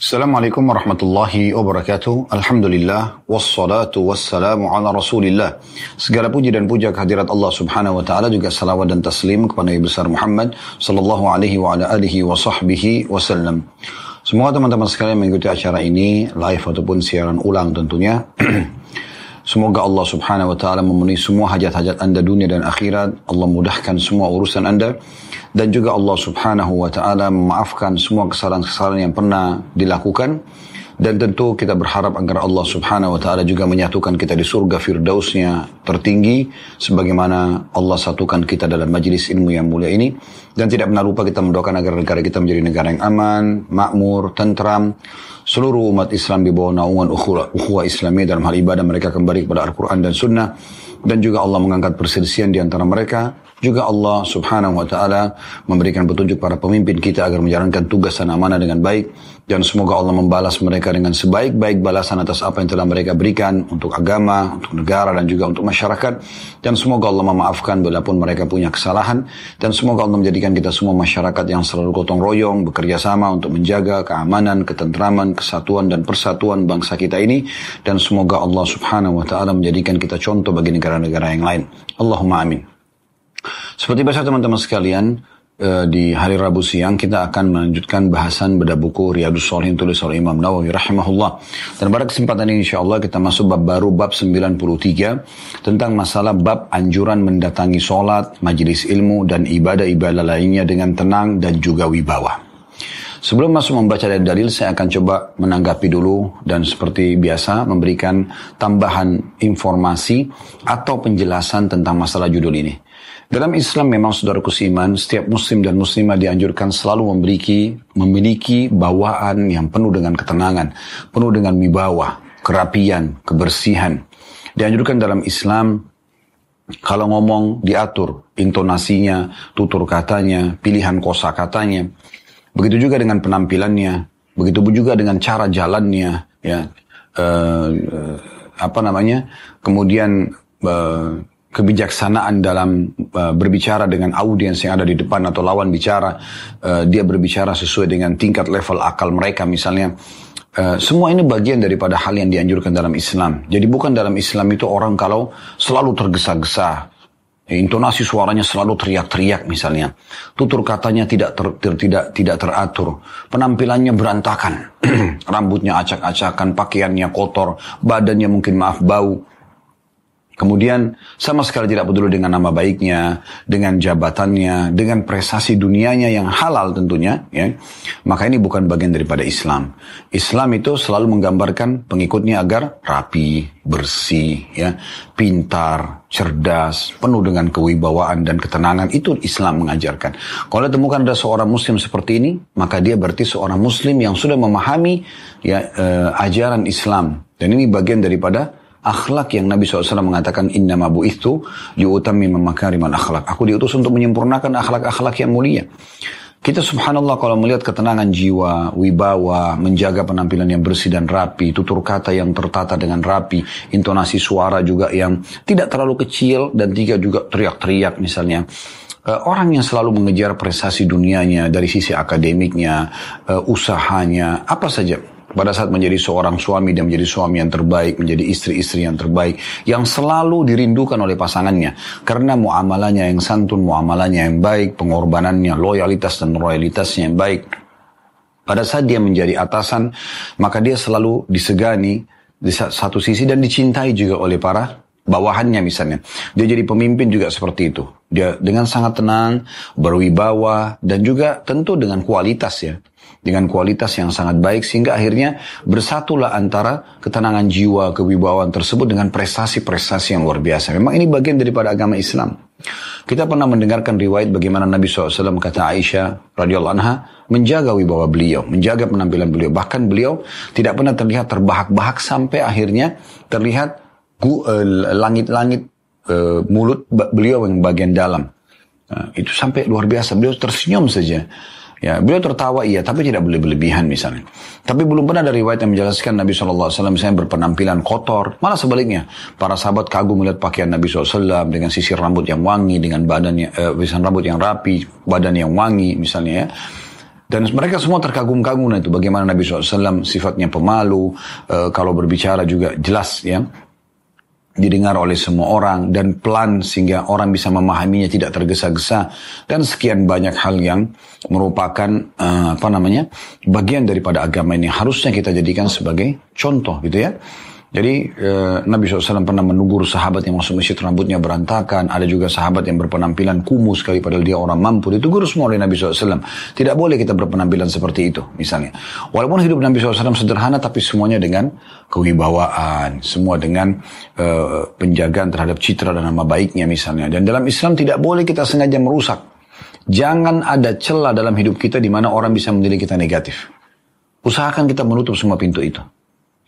Assalamualaikum warahmatullahi wabarakatuh. Alhamdulillah wassalatu wassalamu ala Rasulillah. Segala puji dan puja kehadirat Allah Subhanahu wa taala juga salawat dan taslim kepada Nabi besar Muhammad sallallahu alaihi wa ala alihi wa sahbihi wasallam. Semoga teman-teman sekalian mengikuti acara ini live ataupun siaran ulang tentunya. Semoga Allah subhanahu wa ta'ala memenuhi semua hajat-hajat anda dunia dan akhirat. Allah mudahkan semua urusan anda dan juga Allah Subhanahu wa taala memaafkan semua kesalahan-kesalahan yang pernah dilakukan. Dan tentu kita berharap agar Allah Subhanahu wa taala juga menyatukan kita di surga firdausnya tertinggi sebagaimana Allah satukan kita dalam majlis ilmu yang mulia ini. Dan tidak pernah lupa kita mendoakan agar negara kita menjadi negara yang aman, makmur, tentram, seluruh umat Islam di bawah naungan ukhuwah, Islamiyah dalam hal ibadah mereka kembali kepada Al-Quran dan Sunnah. Dan juga Allah mengangkat perselisihan di antara mereka juga Allah subhanahu wa ta'ala memberikan petunjuk para pemimpin kita agar menjalankan tugas dan amanah dengan baik. Dan semoga Allah membalas mereka dengan sebaik-baik balasan atas apa yang telah mereka berikan untuk agama, untuk negara, dan juga untuk masyarakat. Dan semoga Allah memaafkan bila pun mereka punya kesalahan. Dan semoga Allah menjadikan kita semua masyarakat yang selalu gotong royong, bekerja sama untuk menjaga keamanan, ketentraman, kesatuan, dan persatuan bangsa kita ini. Dan semoga Allah subhanahu wa ta'ala menjadikan kita contoh bagi negara-negara yang lain. Allahumma amin. Seperti biasa teman-teman sekalian, eh, di hari Rabu siang kita akan melanjutkan bahasan beda buku Riyadus Solihin tulis oleh Imam Nawawi rahimahullah. Dan pada kesempatan ini insya Allah kita masuk bab baru bab 93 tentang masalah bab anjuran mendatangi sholat, majelis ilmu dan ibadah-ibadah lainnya dengan tenang dan juga wibawa. Sebelum masuk membaca dari dalil, saya akan coba menanggapi dulu dan seperti biasa memberikan tambahan informasi atau penjelasan tentang masalah judul ini. Dalam Islam memang saudara seiman, setiap muslim dan muslimah dianjurkan selalu memiliki, memiliki bawaan yang penuh dengan ketenangan, penuh dengan wibawa, kerapian, kebersihan. Dianjurkan dalam Islam kalau ngomong diatur intonasinya, tutur katanya, pilihan kosa katanya. Begitu juga dengan penampilannya, begitu juga dengan cara jalannya, ya, uh, uh, apa namanya, kemudian uh, kebijaksanaan dalam uh, berbicara dengan audiens yang ada di depan atau lawan bicara, uh, dia berbicara sesuai dengan tingkat level akal mereka. Misalnya. Uh, semua ini bagian daripada hal yang dianjurkan dalam Islam. Jadi bukan dalam Islam itu orang kalau selalu tergesa-gesa, intonasi suaranya selalu teriak-teriak misalnya, tutur katanya tidak ter, ter, tidak tidak teratur, penampilannya berantakan, rambutnya acak-acakan, pakaiannya kotor, badannya mungkin maaf bau, Kemudian sama sekali tidak peduli dengan nama baiknya, dengan jabatannya, dengan prestasi dunianya yang halal tentunya, ya. Maka ini bukan bagian daripada Islam. Islam itu selalu menggambarkan pengikutnya agar rapi, bersih, ya, pintar, cerdas, penuh dengan kewibawaan dan ketenangan. Itu Islam mengajarkan. Kalau temukan ada seorang Muslim seperti ini, maka dia berarti seorang Muslim yang sudah memahami ya eh, ajaran Islam. Dan ini bagian daripada akhlak yang Nabi SAW mengatakan inna mabu itu liutami memakariman akhlak. Aku diutus untuk menyempurnakan akhlak-akhlak yang mulia. Kita subhanallah kalau melihat ketenangan jiwa, wibawa, menjaga penampilan yang bersih dan rapi, tutur kata yang tertata dengan rapi, intonasi suara juga yang tidak terlalu kecil dan tiga juga teriak-teriak misalnya. Uh, orang yang selalu mengejar prestasi dunianya dari sisi akademiknya, uh, usahanya, apa saja pada saat menjadi seorang suami dan menjadi suami yang terbaik, menjadi istri-istri yang terbaik, yang selalu dirindukan oleh pasangannya. Karena muamalahnya yang santun, muamalahnya yang baik, pengorbanannya, loyalitas dan loyalitasnya yang baik. Pada saat dia menjadi atasan, maka dia selalu disegani di satu sisi dan dicintai juga oleh para bawahannya misalnya. Dia jadi pemimpin juga seperti itu. Dia dengan sangat tenang, berwibawa, dan juga tentu dengan kualitas ya dengan kualitas yang sangat baik sehingga akhirnya bersatulah antara ketenangan jiwa, kewibawaan tersebut dengan prestasi-prestasi yang luar biasa. Memang ini bagian daripada agama Islam. Kita pernah mendengarkan riwayat bagaimana Nabi SAW kata Aisyah radhiyallahu anha menjaga wibawa beliau, menjaga penampilan beliau. Bahkan beliau tidak pernah terlihat terbahak-bahak sampai akhirnya terlihat eh, langit-langit uh, mulut beliau yang bagian dalam. Uh, itu sampai luar biasa. Beliau tersenyum saja. Ya, beliau tertawa iya, tapi tidak boleh berlebihan misalnya. Tapi belum pernah ada riwayat yang menjelaskan Nabi SAW misalnya berpenampilan kotor. Malah sebaliknya, para sahabat kagum melihat pakaian Nabi SAW dengan sisir rambut yang wangi, dengan badannya, eh, rambut yang rapi, badan yang wangi misalnya ya. Dan mereka semua terkagum-kagum itu bagaimana Nabi SAW sifatnya pemalu, e, kalau berbicara juga jelas ya, didengar oleh semua orang dan pelan sehingga orang bisa memahaminya tidak tergesa-gesa dan sekian banyak hal yang merupakan uh, apa namanya bagian daripada agama ini harusnya kita jadikan sebagai contoh gitu ya. Jadi eh, Nabi SAW pernah menegur sahabat yang masuk masjid rambutnya berantakan. Ada juga sahabat yang berpenampilan kumuh sekali padahal dia orang mampu. Ditegur semua oleh Nabi SAW. Tidak boleh kita berpenampilan seperti itu misalnya. Walaupun hidup Nabi SAW sederhana tapi semuanya dengan kewibawaan. Semua dengan eh, penjagaan terhadap citra dan nama baiknya misalnya. Dan dalam Islam tidak boleh kita sengaja merusak. Jangan ada celah dalam hidup kita di mana orang bisa menilai kita negatif. Usahakan kita menutup semua pintu itu.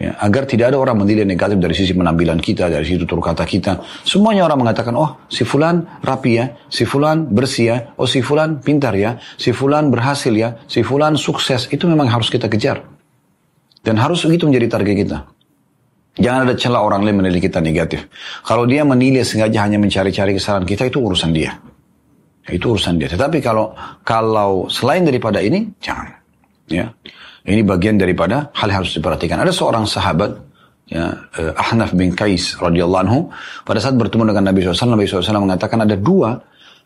Ya, agar tidak ada orang menilai negatif dari sisi penampilan kita, dari sisi tutur kata kita. Semuanya orang mengatakan, oh si fulan rapi ya, si fulan bersih ya, oh si fulan pintar ya, si fulan berhasil ya, si fulan sukses. Itu memang harus kita kejar. Dan harus begitu menjadi target kita. Jangan ada celah orang lain menilai kita negatif. Kalau dia menilai sengaja hanya mencari-cari kesalahan kita, itu urusan dia. Itu urusan dia. Tetapi kalau kalau selain daripada ini, jangan. Ya. Ini bagian daripada hal yang harus diperhatikan. Ada seorang sahabat, ya, uh, Ahnaf bin Qais radhiyallahu anhu, pada saat bertemu dengan Nabi SAW, Nabi SAW mengatakan ada dua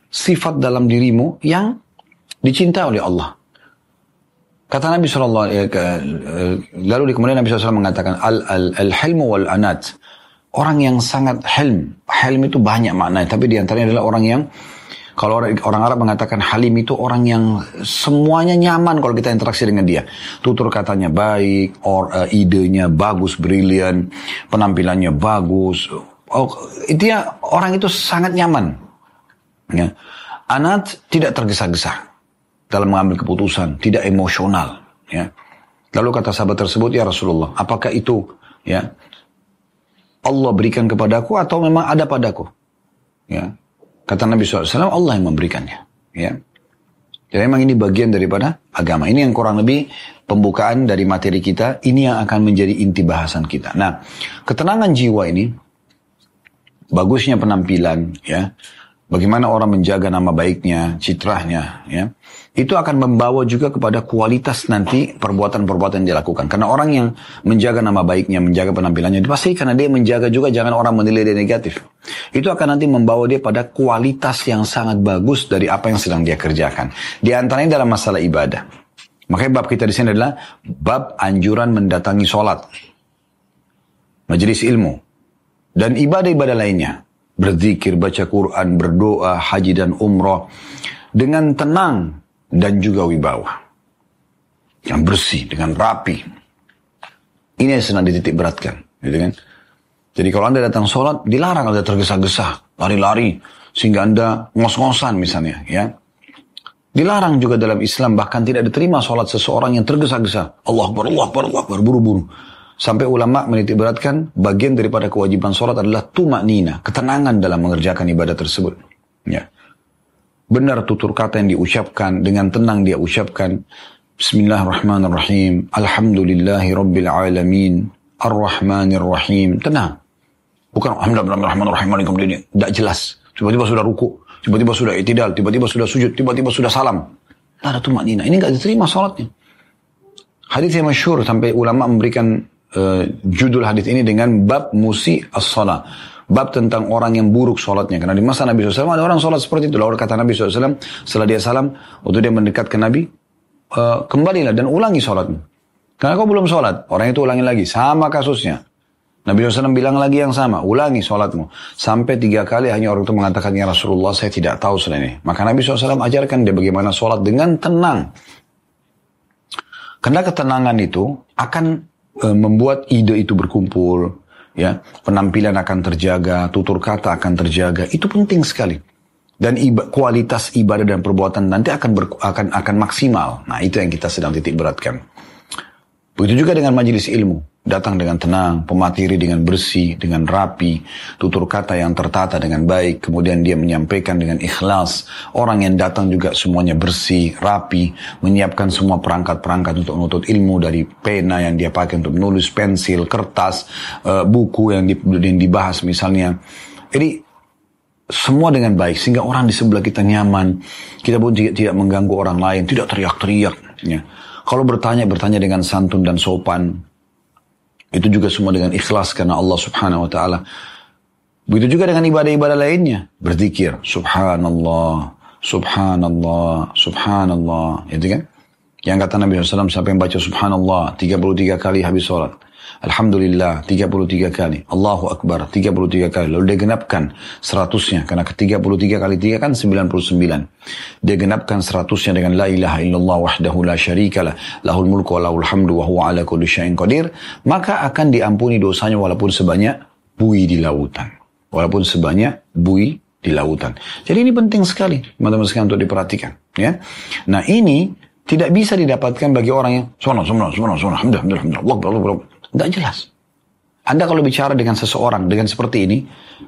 sifat dalam dirimu yang dicintai oleh Allah. Kata Nabi SAW, ya, uh, lalu kemudian Nabi SAW mengatakan, Al-hilmu al, wal anat. Orang yang sangat helm. Helm itu banyak maknanya, tapi di antaranya adalah orang yang kalau orang, Arab mengatakan halim itu orang yang semuanya nyaman kalau kita interaksi dengan dia. Tutur katanya baik, or, uh, idenya bagus, brilian, penampilannya bagus. Oh, itu ya orang itu sangat nyaman. Ya. Anat tidak tergesa-gesa dalam mengambil keputusan, tidak emosional. Ya. Lalu kata sahabat tersebut, ya Rasulullah, apakah itu ya Allah berikan kepadaku atau memang ada padaku? Ya. Kata Nabi SAW, Allah yang memberikannya. Ya. Jadi memang ini bagian daripada agama. Ini yang kurang lebih pembukaan dari materi kita. Ini yang akan menjadi inti bahasan kita. Nah, ketenangan jiwa ini, bagusnya penampilan, ya, bagaimana orang menjaga nama baiknya, citranya, ya, itu akan membawa juga kepada kualitas nanti perbuatan-perbuatan yang dilakukan. Karena orang yang menjaga nama baiknya, menjaga penampilannya, pasti karena dia menjaga juga jangan orang menilai dia negatif. Itu akan nanti membawa dia pada kualitas yang sangat bagus dari apa yang sedang dia kerjakan. Di antaranya dalam masalah ibadah. Makanya bab kita di sini adalah bab anjuran mendatangi sholat. Majelis ilmu. Dan ibadah-ibadah lainnya. Berzikir, baca Quran, berdoa, haji dan umrah. Dengan tenang, dan juga wibawa. Yang bersih, dengan rapi. Ini yang senang dititik beratkan. Gitu kan? Jadi kalau Anda datang sholat, dilarang Anda tergesa-gesa, lari-lari, sehingga Anda ngos-ngosan misalnya. ya Dilarang juga dalam Islam, bahkan tidak diterima sholat seseorang yang tergesa-gesa. Allah Akbar, Allah Akbar, Allah Akbar, buru-buru. Sampai ulama menitik beratkan, bagian daripada kewajiban sholat adalah tumak nina, ketenangan dalam mengerjakan ibadah tersebut. Ya benar tutur kata yang diucapkan, dengan tenang dia ucapkan. Bismillahirrahmanirrahim. Alhamdulillahi Rabbil Alamin. Ar-Rahmanir Rahim. Tenang. Bukan Alhamdulillahirrahmanirrahim. ini. Tidak jelas. Tiba-tiba sudah ruku. Tiba-tiba sudah itidal. Tiba-tiba sudah sujud. Tiba-tiba sudah salam. Tidak ada tumak nina. Ini nggak diterima salatnya. Hadis yang masyur sampai ulama memberikan uh, judul hadis ini dengan bab musi as-salat bab tentang orang yang buruk sholatnya. Karena di masa Nabi SAW ada orang sholat seperti itu. Lalu kata Nabi SAW, setelah dia salam, waktu dia mendekat ke Nabi, e, kembalilah dan ulangi sholatmu. Karena kau belum sholat, orang itu ulangi lagi. Sama kasusnya. Nabi SAW bilang lagi yang sama, ulangi sholatmu. Sampai tiga kali hanya orang itu mengatakan, ya Rasulullah saya tidak tahu selain ini. Maka Nabi SAW ajarkan dia bagaimana sholat dengan tenang. Karena ketenangan itu akan e, membuat ide itu berkumpul, ya penampilan akan terjaga, tutur kata akan terjaga, itu penting sekali. Dan iba, kualitas ibadah dan perbuatan nanti akan ber, akan akan maksimal. Nah, itu yang kita sedang titik beratkan. Begitu juga dengan majelis ilmu. Datang dengan tenang, pemateri dengan bersih, dengan rapi, tutur kata yang tertata dengan baik, kemudian dia menyampaikan dengan ikhlas. Orang yang datang juga semuanya bersih, rapi, menyiapkan semua perangkat-perangkat untuk menuntut ilmu dari pena yang dia pakai untuk menulis, pensil, kertas, eh, buku yang, dibahas misalnya. Jadi semua dengan baik sehingga orang di sebelah kita nyaman. Kita pun tidak, mengganggu orang lain, tidak teriak-teriak Ya. Kalau bertanya, bertanya dengan santun dan sopan. Itu juga semua dengan ikhlas karena Allah subhanahu wa ta'ala. Begitu juga dengan ibadah-ibadah lainnya. Berzikir, subhanallah, subhanallah, subhanallah. Itu kan? Yang kata Nabi SAW, siapa yang baca subhanallah 33 kali habis sholat. Alhamdulillah 33 kali. Allahu Akbar 33 kali. Lalu dia genapkan seratusnya. Karena ke 33 kali 3 kan 99. Dia genapkan seratusnya dengan La ilaha illallah wahdahu la. Lahul mulku wa lahul hamdu wa huwa ala kulli syai'in qadir. Maka akan diampuni dosanya walaupun sebanyak bui di lautan. Walaupun sebanyak bui di lautan. Jadi ini penting sekali teman-teman sekalian untuk diperhatikan. Ya. Nah ini tidak bisa didapatkan bagi orang yang sono, sono, sono, sono, alhamdulillah, alhamdulillah. Tidak jelas. Anda kalau bicara dengan seseorang dengan seperti ini,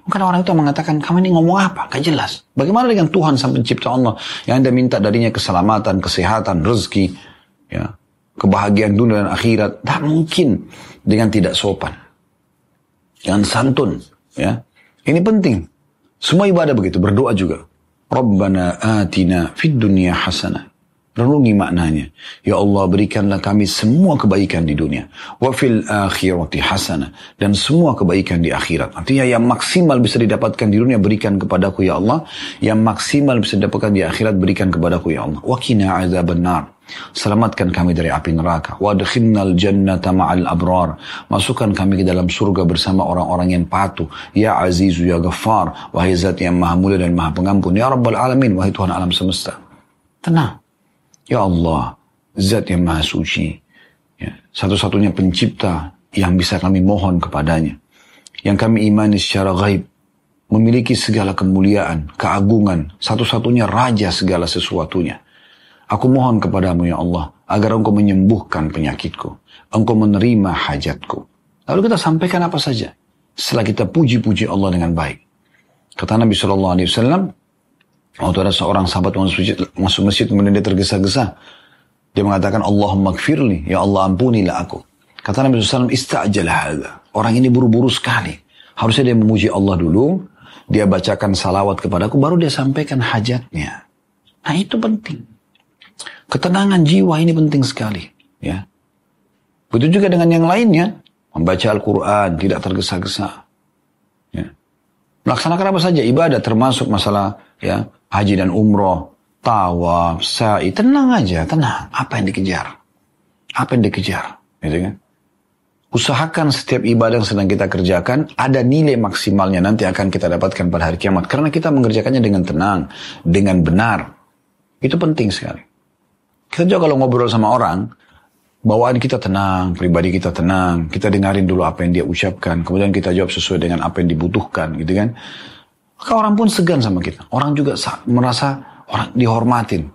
mungkin orang itu mengatakan, kamu ini ngomong apa? Gak jelas. Bagaimana dengan Tuhan sang pencipta Allah yang Anda minta darinya keselamatan, kesehatan, rezeki, ya, kebahagiaan dunia dan akhirat. Tak mungkin dengan tidak sopan. Dengan santun. Ya. Ini penting. Semua ibadah begitu, berdoa juga. Rabbana atina fid dunya hasanah Renungi maknanya. Ya Allah berikanlah kami semua kebaikan di dunia. Wa fil akhirati hasanah. Dan semua kebaikan di akhirat. Artinya yang maksimal bisa didapatkan di dunia berikan kepadaku ya Allah. Yang maksimal bisa didapatkan di akhirat berikan kepadaku ya Allah. Wa kina azab nar. Selamatkan kami dari api neraka. Wa adkhilnal jannata ma'al abrar. Masukkan kami ke dalam surga bersama orang-orang yang patuh. Ya azizu ya ghaffar. Wahai zat yang maha mulia dan maha pengampun. Ya Rabbal alamin. Wahai Tuhan alam semesta. Tenang. Ya Allah, zat yang maha suci. Ya, satu-satunya pencipta yang bisa kami mohon kepadanya. Yang kami imani secara gaib. Memiliki segala kemuliaan, keagungan. Satu-satunya raja segala sesuatunya. Aku mohon kepadamu ya Allah. Agar engkau menyembuhkan penyakitku. Engkau menerima hajatku. Lalu kita sampaikan apa saja. Setelah kita puji-puji Allah dengan baik. Kata Nabi Shallallahu Alaihi Wasallam, Waktu ada seorang sahabat masuk masjid, masuk masjid kemudian dia tergesa-gesa. Dia mengatakan, Allahumma gfirli, ya Allah ampunilah aku. Kata Nabi SAW, istajal hadha. Orang ini buru-buru sekali. Harusnya dia memuji Allah dulu, dia bacakan salawat kepadaku, baru dia sampaikan hajatnya. Nah itu penting. Ketenangan jiwa ini penting sekali. Ya. Begitu juga dengan yang lainnya. Membaca Al-Quran, tidak tergesa-gesa. Ya. Melaksanakan apa saja ibadah termasuk masalah ya haji dan umroh, tawaf, sa'i, tenang aja, tenang. Apa yang dikejar? Apa yang dikejar? Gitu kan? Usahakan setiap ibadah yang sedang kita kerjakan ada nilai maksimalnya nanti akan kita dapatkan pada hari kiamat. Karena kita mengerjakannya dengan tenang, dengan benar. Itu penting sekali. Kita juga kalau ngobrol sama orang, bawaan kita tenang, pribadi kita tenang, kita dengarin dulu apa yang dia ucapkan, kemudian kita jawab sesuai dengan apa yang dibutuhkan, gitu kan. Maka orang pun segan sama kita. Orang juga merasa orang dihormatin.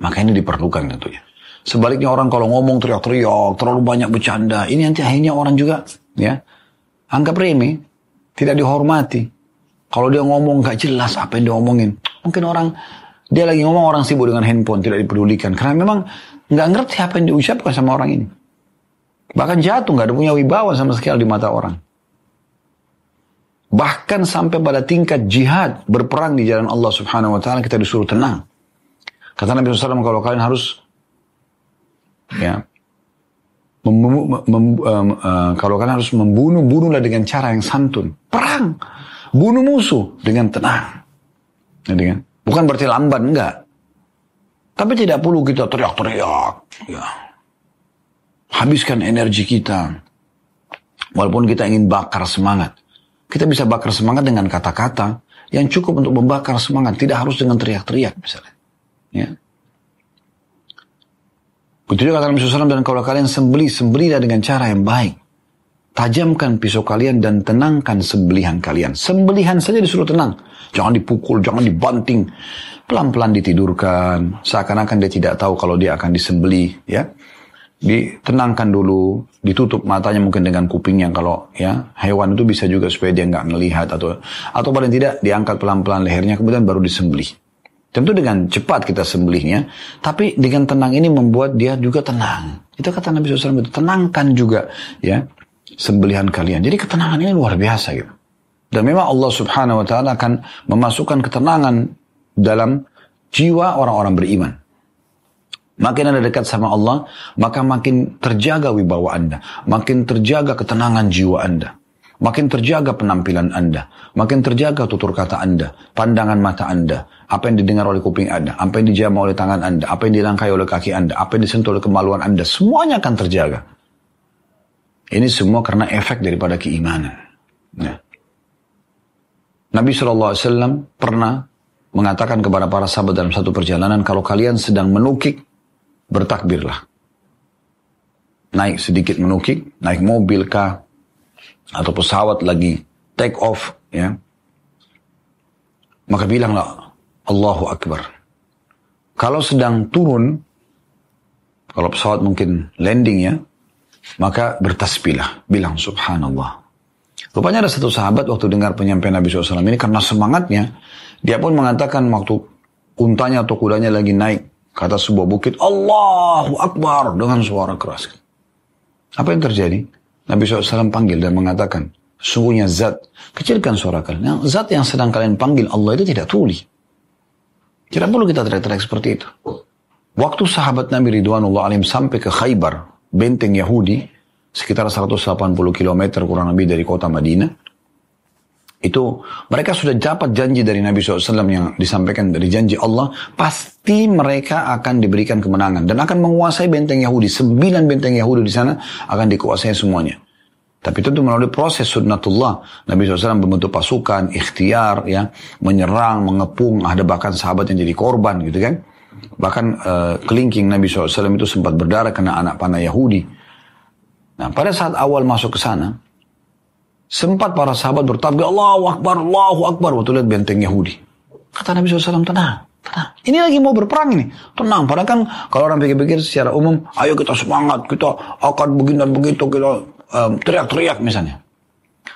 Maka ini diperlukan tentunya. Sebaliknya orang kalau ngomong teriak-teriak, terlalu banyak bercanda, ini nanti akhirnya orang juga ya anggap remeh, tidak dihormati. Kalau dia ngomong gak jelas apa yang dia omongin, mungkin orang dia lagi ngomong orang sibuk dengan handphone tidak dipedulikan karena memang nggak ngerti apa yang diucapkan sama orang ini. Bahkan jatuh nggak ada punya wibawa sama sekali di mata orang. Bahkan sampai pada tingkat jihad berperang di jalan Allah Subhanahu wa taala kita disuruh tenang. Kata Nabi SAW kalau kalian harus ya mem, mem, um, uh, kalau kalian harus membunuh bunuhlah dengan cara yang santun. Perang, bunuh musuh dengan tenang. Jadi kan? Bukan berarti lambat enggak. Tapi tidak perlu kita teriak-teriak. Ya. Habiskan energi kita. Walaupun kita ingin bakar semangat. Kita bisa bakar semangat dengan kata-kata yang cukup untuk membakar semangat, tidak harus dengan teriak-teriak misalnya. Ya. Begitu juga kata Nabi SAW, dan kalau kalian sembeli, sembelilah dengan cara yang baik. Tajamkan pisau kalian dan tenangkan sembelihan kalian. Sembelihan saja disuruh tenang. Jangan dipukul, jangan dibanting. Pelan-pelan ditidurkan. Seakan-akan dia tidak tahu kalau dia akan disembeli. Ya ditenangkan dulu, ditutup matanya mungkin dengan kupingnya kalau ya hewan itu bisa juga supaya dia nggak melihat atau atau paling tidak diangkat pelan-pelan lehernya kemudian baru disembelih. Tentu dengan cepat kita sembelihnya, tapi dengan tenang ini membuat dia juga tenang. Itu kata Nabi SAW itu tenangkan juga ya sembelihan kalian. Jadi ketenangan ini luar biasa gitu. Dan memang Allah Subhanahu Wa Taala akan memasukkan ketenangan dalam jiwa orang-orang beriman. Makin Anda dekat sama Allah, maka makin terjaga wibawa Anda, makin terjaga ketenangan jiwa Anda, makin terjaga penampilan Anda, makin terjaga tutur kata Anda, pandangan mata Anda, apa yang didengar oleh kuping Anda, apa yang dijamah oleh tangan Anda, apa yang dilangkai oleh kaki Anda, apa yang disentuh oleh kemaluan Anda, semuanya akan terjaga. Ini semua karena efek daripada keimanan. Ya. Nabi SAW pernah mengatakan kepada para sahabat dalam satu perjalanan, kalau kalian sedang menukik bertakbirlah. Naik sedikit menukik, naik mobil kah, atau pesawat lagi take off, ya. Maka bilanglah Allahu Akbar. Kalau sedang turun, kalau pesawat mungkin landing ya, maka bertasbihlah, bilang subhanallah. Rupanya ada satu sahabat waktu dengar penyampaian Nabi SAW ini karena semangatnya, dia pun mengatakan waktu untanya atau kudanya lagi naik kata sebuah bukit, Allahu Akbar dengan suara keras. Apa yang terjadi? Nabi SAW panggil dan mengatakan, sungguhnya zat, kecilkan suara kalian. Yang zat yang sedang kalian panggil Allah itu tidak tuli. Tidak perlu kita teriak-teriak seperti itu. Waktu sahabat Nabi Ridwanullah alim sampai ke Khaybar, benteng Yahudi, sekitar 180 km kurang lebih dari kota Madinah, itu mereka sudah dapat janji dari Nabi SAW yang disampaikan dari janji Allah pasti mereka akan diberikan kemenangan dan akan menguasai benteng Yahudi. Sembilan benteng Yahudi di sana akan dikuasai semuanya. Tapi tentu melalui proses sunnatullah Nabi SAW membentuk pasukan ikhtiar ya menyerang mengepung ada bahkan sahabat yang jadi korban gitu kan. Bahkan uh, kelingking Nabi SAW itu sempat berdarah kena anak panah Yahudi. Nah pada saat awal masuk ke sana Sempat para sahabat bertabga Allahu Akbar, Allahu Akbar. Waktu lihat benteng Yahudi. Kata Nabi SAW, tenang, tenang. Ini lagi mau berperang ini. Tenang, padahal kan kalau orang pikir-pikir secara umum, ayo kita semangat, kita akan begini dan begitu, kita um, teriak-teriak misalnya.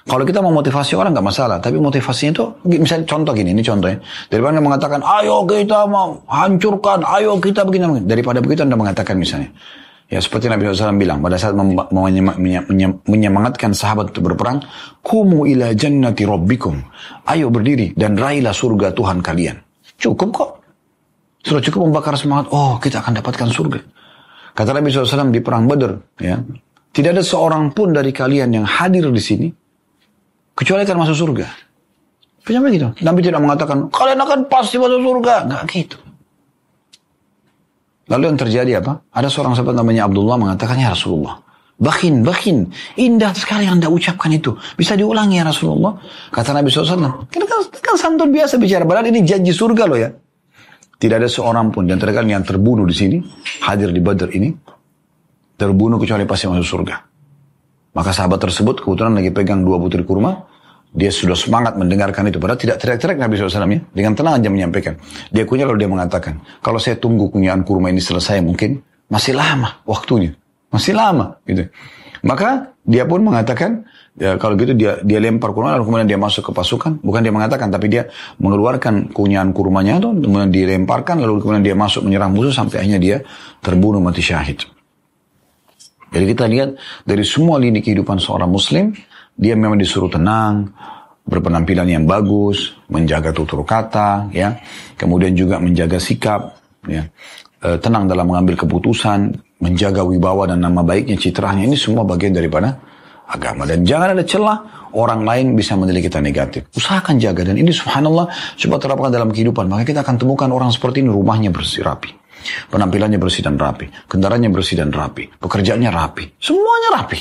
Kalau kita mau motivasi orang nggak masalah, tapi motivasinya itu misalnya contoh gini, ini contohnya. Daripada mengatakan, ayo kita mau hancurkan, ayo kita begini, daripada begitu anda mengatakan misalnya, Ya seperti Nabi SAW bilang pada saat menyemangatkan sahabat untuk berperang, Kumu ila jannati rabbikum. Ayo berdiri dan raihlah surga Tuhan kalian. Cukup kok. Sudah cukup membakar semangat. Oh kita akan dapatkan surga. Kata Nabi SAW di perang Badr, ya, tidak ada seorang pun dari kalian yang hadir di sini kecuali akan masuk surga. Kenapa gitu? Nabi tidak mengatakan kalian akan pasti masuk surga, nggak gitu. Lalu yang terjadi apa? Ada seorang sahabat namanya Abdullah mengatakan, Ya Rasulullah, bakin, bakin, indah sekali yang anda ucapkan itu. Bisa diulangi ya Rasulullah? Kata Nabi SAW, kan, kan, santun biasa bicara, padahal ini janji surga loh ya. Tidak ada seorang pun, dan kalian yang terbunuh di sini, hadir di Badr ini, terbunuh kecuali pasti masuk surga. Maka sahabat tersebut kebetulan lagi pegang dua putri kurma, dia sudah semangat mendengarkan itu. Padahal tidak teriak-teriak Nabi SAW ya. Dengan tenang aja menyampaikan. Dia kunyah lalu dia mengatakan. Kalau saya tunggu kunyahan kurma ini selesai mungkin. Masih lama waktunya. Masih lama gitu. Maka dia pun mengatakan. Ya, kalau gitu dia dia lempar kurma lalu kemudian dia masuk ke pasukan. Bukan dia mengatakan. Tapi dia mengeluarkan kunyahan kurmanya itu. Kemudian dilemparkan. Lalu kemudian dia masuk menyerang musuh. Sampai akhirnya dia terbunuh mati syahid. Jadi kita lihat dari semua lini kehidupan seorang muslim dia memang disuruh tenang, berpenampilan yang bagus, menjaga tutur kata, ya, kemudian juga menjaga sikap, ya, e, tenang dalam mengambil keputusan, menjaga wibawa dan nama baiknya, citranya. Ini semua bagian daripada agama. Dan jangan ada celah orang lain bisa menilai kita negatif. Usahakan jaga. Dan ini subhanallah coba terapkan dalam kehidupan. Maka kita akan temukan orang seperti ini. Rumahnya bersih rapi. Penampilannya bersih dan rapi, kendaraannya bersih dan rapi, pekerjaannya rapi, semuanya rapi.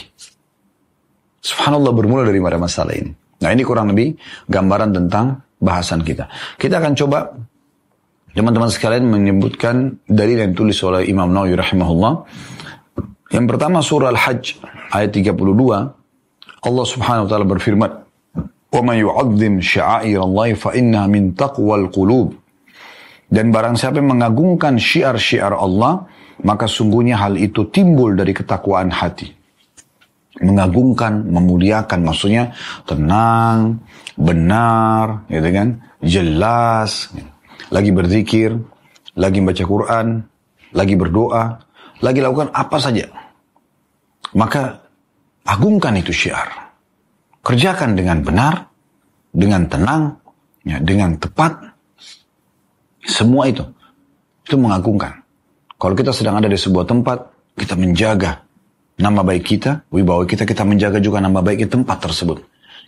Subhanallah bermula dari mana masalah ini. Nah ini kurang lebih gambaran tentang bahasan kita. Kita akan coba teman-teman sekalian menyebutkan dari yang tulis oleh Imam Nawawi rahimahullah. Yang pertama surah Al-Hajj ayat 32 Allah Subhanahu wa taala berfirman "Wa may yu'azzim sya'airallahi fa innaha min qulub." Dan barang siapa yang mengagungkan syiar-syiar Allah, maka sungguhnya hal itu timbul dari ketakwaan hati mengagungkan, memuliakan, maksudnya tenang, benar, gitu kan, jelas, lagi berzikir, lagi baca Quran, lagi berdoa, lagi lakukan apa saja. Maka agungkan itu syiar. Kerjakan dengan benar, dengan tenang, ya, dengan tepat. Semua itu. Itu mengagungkan. Kalau kita sedang ada di sebuah tempat, kita menjaga nama baik kita, wibawa kita, kita menjaga juga nama baik di tempat tersebut.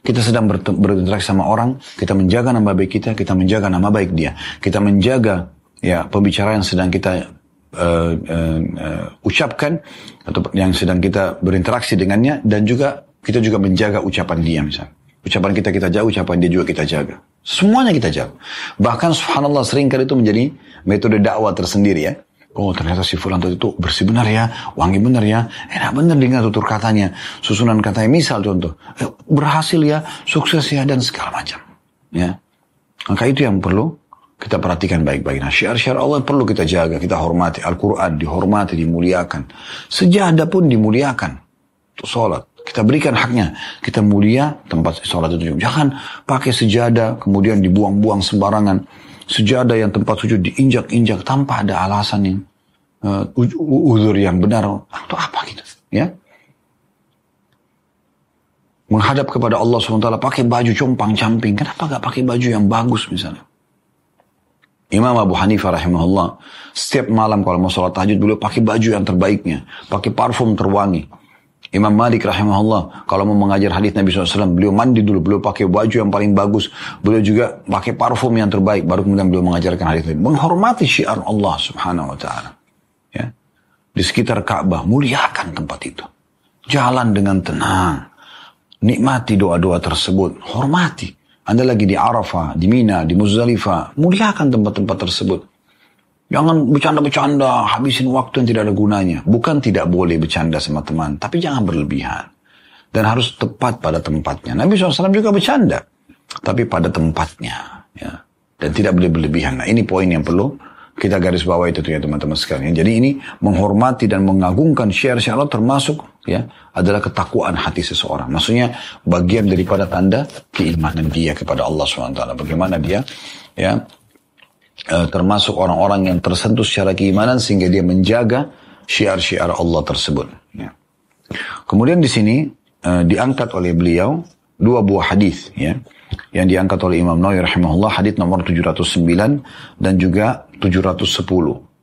Kita sedang berinteraksi sama orang, kita menjaga nama baik kita, kita menjaga nama baik dia. Kita menjaga ya pembicaraan yang sedang kita uh, uh, uh, ucapkan atau yang sedang kita berinteraksi dengannya dan juga kita juga menjaga ucapan dia misalnya. Ucapan kita kita jaga, ucapan dia juga kita jaga. Semuanya kita jaga. Bahkan subhanallah sering kali itu menjadi metode dakwah tersendiri ya. Oh ternyata si fulan itu bersih benar ya, wangi benar ya, enak benar dengar tutur katanya, susunan katanya. Misal contoh, eh, berhasil ya, sukses ya dan segala macam. Ya, maka itu yang perlu kita perhatikan baik-baik. Nah syiar-syiar Allah perlu kita jaga, kita hormati. Al-Quran dihormati, dimuliakan. Sejadah pun dimuliakan. Untuk sholat. Kita berikan haknya. Kita mulia tempat sholat itu. Jangan pakai sejadah, kemudian dibuang-buang sembarangan sejadah yang tempat sujud diinjak-injak tanpa ada alasan yang uh, uzur yang benar atau apa gitu ya. Menghadap kepada Allah SWT pakai baju compang camping. Kenapa gak pakai baju yang bagus misalnya? Imam Abu Hanifah rahimahullah setiap malam kalau mau sholat tahajud beliau pakai baju yang terbaiknya pakai parfum terwangi Imam Malik rahimahullah kalau mau mengajar hadis Nabi SAW beliau mandi dulu beliau pakai baju yang paling bagus beliau juga pakai parfum yang terbaik baru kemudian beliau mengajarkan hadis Nabi. Menghormati syiar Allah subhanahu wa ta'ala. Ya. Di sekitar Ka'bah muliakan tempat itu. Jalan dengan tenang. Nikmati doa-doa tersebut. Hormati. Anda lagi di Arafah, di Mina, di Muzdalifah, muliakan tempat-tempat tersebut. Jangan bercanda-bercanda, habisin waktu yang tidak ada gunanya. Bukan tidak boleh bercanda sama teman, tapi jangan berlebihan. Dan harus tepat pada tempatnya. Nabi SAW juga bercanda, tapi pada tempatnya. Ya. Dan tidak boleh berlebihan. Nah ini poin yang perlu kita garis bawah itu ya teman-teman sekalian. Jadi ini menghormati dan mengagungkan syiar-syiar Allah termasuk ya adalah ketakwaan hati seseorang. Maksudnya bagian daripada tanda keimanan dia kepada Allah SWT. Bagaimana dia ya uh, termasuk orang-orang yang tersentuh secara keimanan sehingga dia menjaga syiar-syiar Allah tersebut. Ya. Kemudian di sini uh, diangkat oleh beliau dua buah hadis ya yang diangkat oleh Imam Nawawi rahimahullah hadis nomor 709 dan juga 710.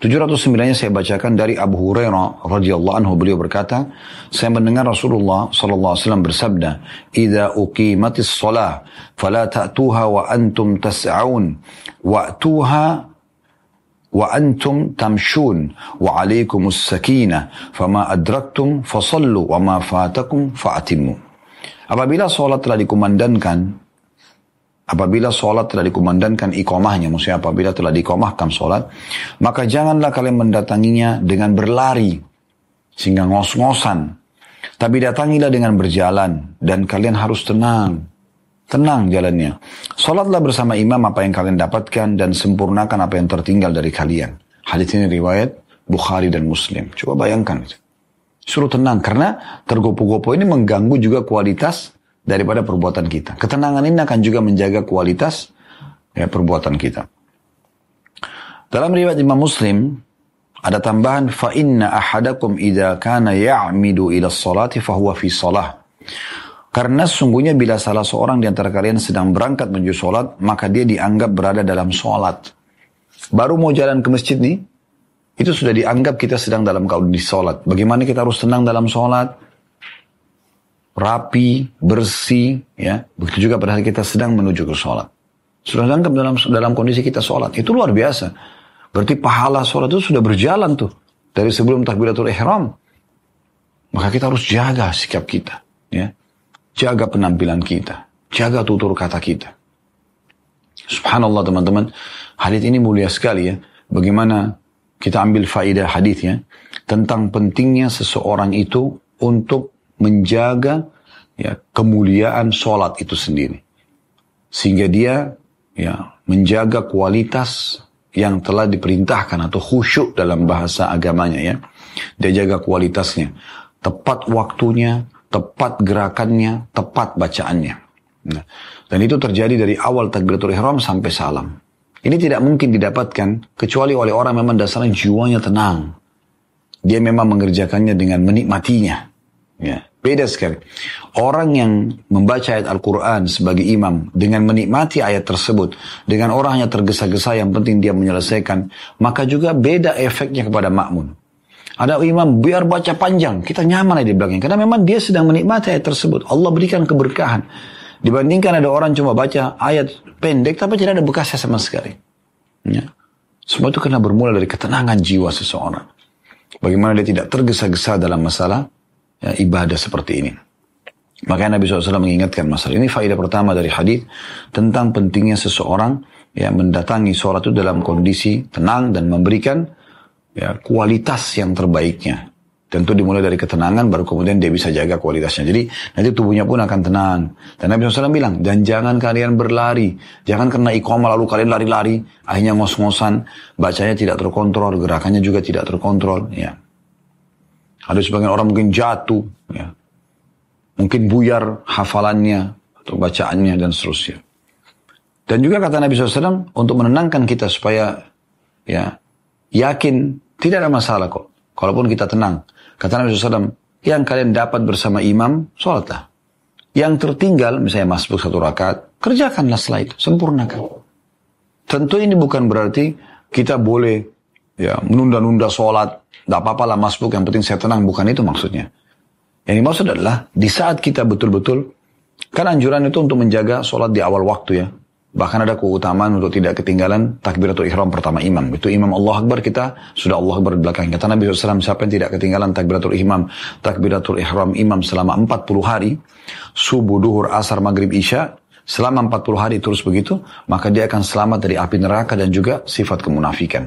709-nya saya bacakan dari Abu Hurairah radhiyallahu anhu beliau berkata, saya mendengar Rasulullah sallallahu alaihi wasallam bersabda, "Idza uqimatis shalah fala ta'tuha wa antum tas'aun tamshun wa 'alaikumus sakinah fama adraktum fasallu wa ma fatakum fa'atimmu." Apabila salat telah dikumandangkan Apabila sholat telah dikumandangkan ikomahnya, maksudnya apabila telah dikomahkan sholat, maka janganlah kalian mendatanginya dengan berlari, sehingga ngos-ngosan. Tapi datangilah dengan berjalan, dan kalian harus tenang. Tenang jalannya. Sholatlah bersama imam apa yang kalian dapatkan, dan sempurnakan apa yang tertinggal dari kalian. Hadis ini riwayat Bukhari dan Muslim. Coba bayangkan. Suruh tenang, karena tergopo-gopo ini mengganggu juga kualitas daripada perbuatan kita. Ketenangan ini akan juga menjaga kualitas ya, perbuatan kita. Dalam riwayat Imam Muslim ada tambahan fa inna ahadakum idza kana ya'midu ila sholati huwa fi shalah. Karena sungguhnya bila salah seorang di antara kalian sedang berangkat menuju sholat, maka dia dianggap berada dalam sholat. Baru mau jalan ke masjid nih, itu sudah dianggap kita sedang dalam kondisi sholat. Bagaimana kita harus tenang dalam sholat? rapi, bersih, ya. Begitu juga pada kita sedang menuju ke sholat. Sudah lengkap dalam dalam kondisi kita sholat. Itu luar biasa. Berarti pahala sholat itu sudah berjalan tuh. Dari sebelum takbiratul ihram. Maka kita harus jaga sikap kita. Ya. Jaga penampilan kita. Jaga tutur kata kita. Subhanallah teman-teman. Hadith ini mulia sekali ya. Bagaimana kita ambil faidah hadithnya. Tentang pentingnya seseorang itu untuk menjaga ya kemuliaan sholat itu sendiri. Sehingga dia ya menjaga kualitas yang telah diperintahkan atau khusyuk dalam bahasa agamanya ya. Dia jaga kualitasnya. Tepat waktunya, tepat gerakannya, tepat bacaannya. Nah, dan itu terjadi dari awal takbiratul ihram sampai salam. Ini tidak mungkin didapatkan kecuali oleh orang memang dasarnya jiwanya tenang. Dia memang mengerjakannya dengan menikmatinya. Ya. Beda sekali. Orang yang membaca ayat Al-Quran sebagai imam dengan menikmati ayat tersebut, dengan orang yang tergesa-gesa yang penting dia menyelesaikan, maka juga beda efeknya kepada makmun. Ada imam biar baca panjang, kita nyaman di belakang. Karena memang dia sedang menikmati ayat tersebut. Allah berikan keberkahan. Dibandingkan ada orang cuma baca ayat pendek tapi tidak ada bekasnya sama sekali. Ya. Semua itu karena bermula dari ketenangan jiwa seseorang. Bagaimana dia tidak tergesa-gesa dalam masalah ya, ibadah seperti ini. Makanya Nabi SAW mengingatkan masalah ini faedah pertama dari hadis tentang pentingnya seseorang ya mendatangi sholat itu dalam kondisi tenang dan memberikan ya kualitas yang terbaiknya. Tentu dimulai dari ketenangan baru kemudian dia bisa jaga kualitasnya. Jadi nanti tubuhnya pun akan tenang. Dan Nabi SAW bilang, dan jangan kalian berlari. Jangan kena iqamah lalu kalian lari-lari. Akhirnya ngos-ngosan. Bacanya tidak terkontrol. Gerakannya juga tidak terkontrol. Ya. Ada sebagian orang mungkin jatuh, ya. mungkin buyar hafalannya atau bacaannya dan seterusnya. Dan juga kata Nabi SAW untuk menenangkan kita supaya ya yakin tidak ada masalah kok. Kalaupun kita tenang. Kata Nabi SAW, yang kalian dapat bersama imam, sholatlah. Yang tertinggal, misalnya masbuk satu rakaat, kerjakanlah setelah itu, sempurnakan. Tentu ini bukan berarti kita boleh ya menunda-nunda sholat, tidak apa-apa lah masbuk, yang penting saya tenang. Bukan itu maksudnya. Yang dimaksud adalah di saat kita betul-betul, kan anjuran itu untuk menjaga sholat di awal waktu ya. Bahkan ada keutamaan untuk tidak ketinggalan takbiratul ihram pertama imam. Itu imam Allah Akbar kita sudah Allah Akbar di belakang. Kata Nabi SAW, siapa yang tidak ketinggalan takbiratul ihram, takbiratul ihram imam selama 40 hari, subuh, duhur, asar, maghrib, isya, selama 40 hari terus begitu, maka dia akan selamat dari api neraka dan juga sifat kemunafikan.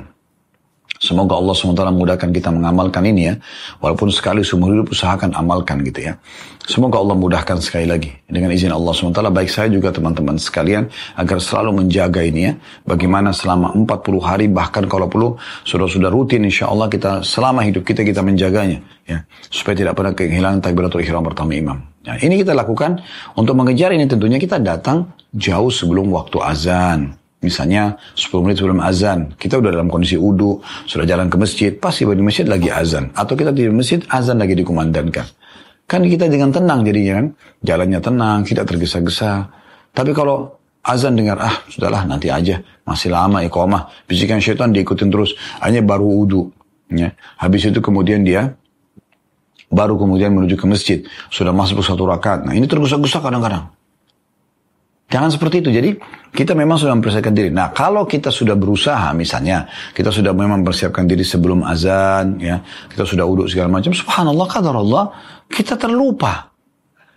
Semoga Allah SWT memudahkan kita mengamalkan ini ya. Walaupun sekali seumur hidup usahakan amalkan gitu ya. Semoga Allah mudahkan sekali lagi. Dengan izin Allah SWT baik saya juga teman-teman sekalian. Agar selalu menjaga ini ya. Bagaimana selama 40 hari bahkan kalau perlu sudah-sudah rutin insya Allah kita selama hidup kita kita menjaganya. ya Supaya tidak pernah kehilangan takbiratul ihram pertama imam. Ya, ini kita lakukan untuk mengejar ini tentunya kita datang jauh sebelum waktu azan. Misalnya 10 menit sebelum azan, kita udah dalam kondisi udu, sudah jalan ke masjid, pasti di masjid lagi azan. Atau kita di masjid, azan lagi dikumandangkan. Kan kita dengan tenang jadinya kan, jalannya tenang, tidak tergesa-gesa. Tapi kalau azan dengar, ah sudahlah nanti aja, masih lama iqamah. Bisikan syaitan diikutin terus, hanya baru udu. Ya. Habis itu kemudian dia baru kemudian menuju ke masjid. Sudah masuk satu rakaat. Nah ini tergesa-gesa kadang-kadang. Jangan seperti itu. Jadi kita memang sudah mempersiapkan diri. Nah kalau kita sudah berusaha misalnya, kita sudah memang mempersiapkan diri sebelum azan, ya, kita sudah uduk segala macam. Subhanallah, kadar Allah, kita terlupa.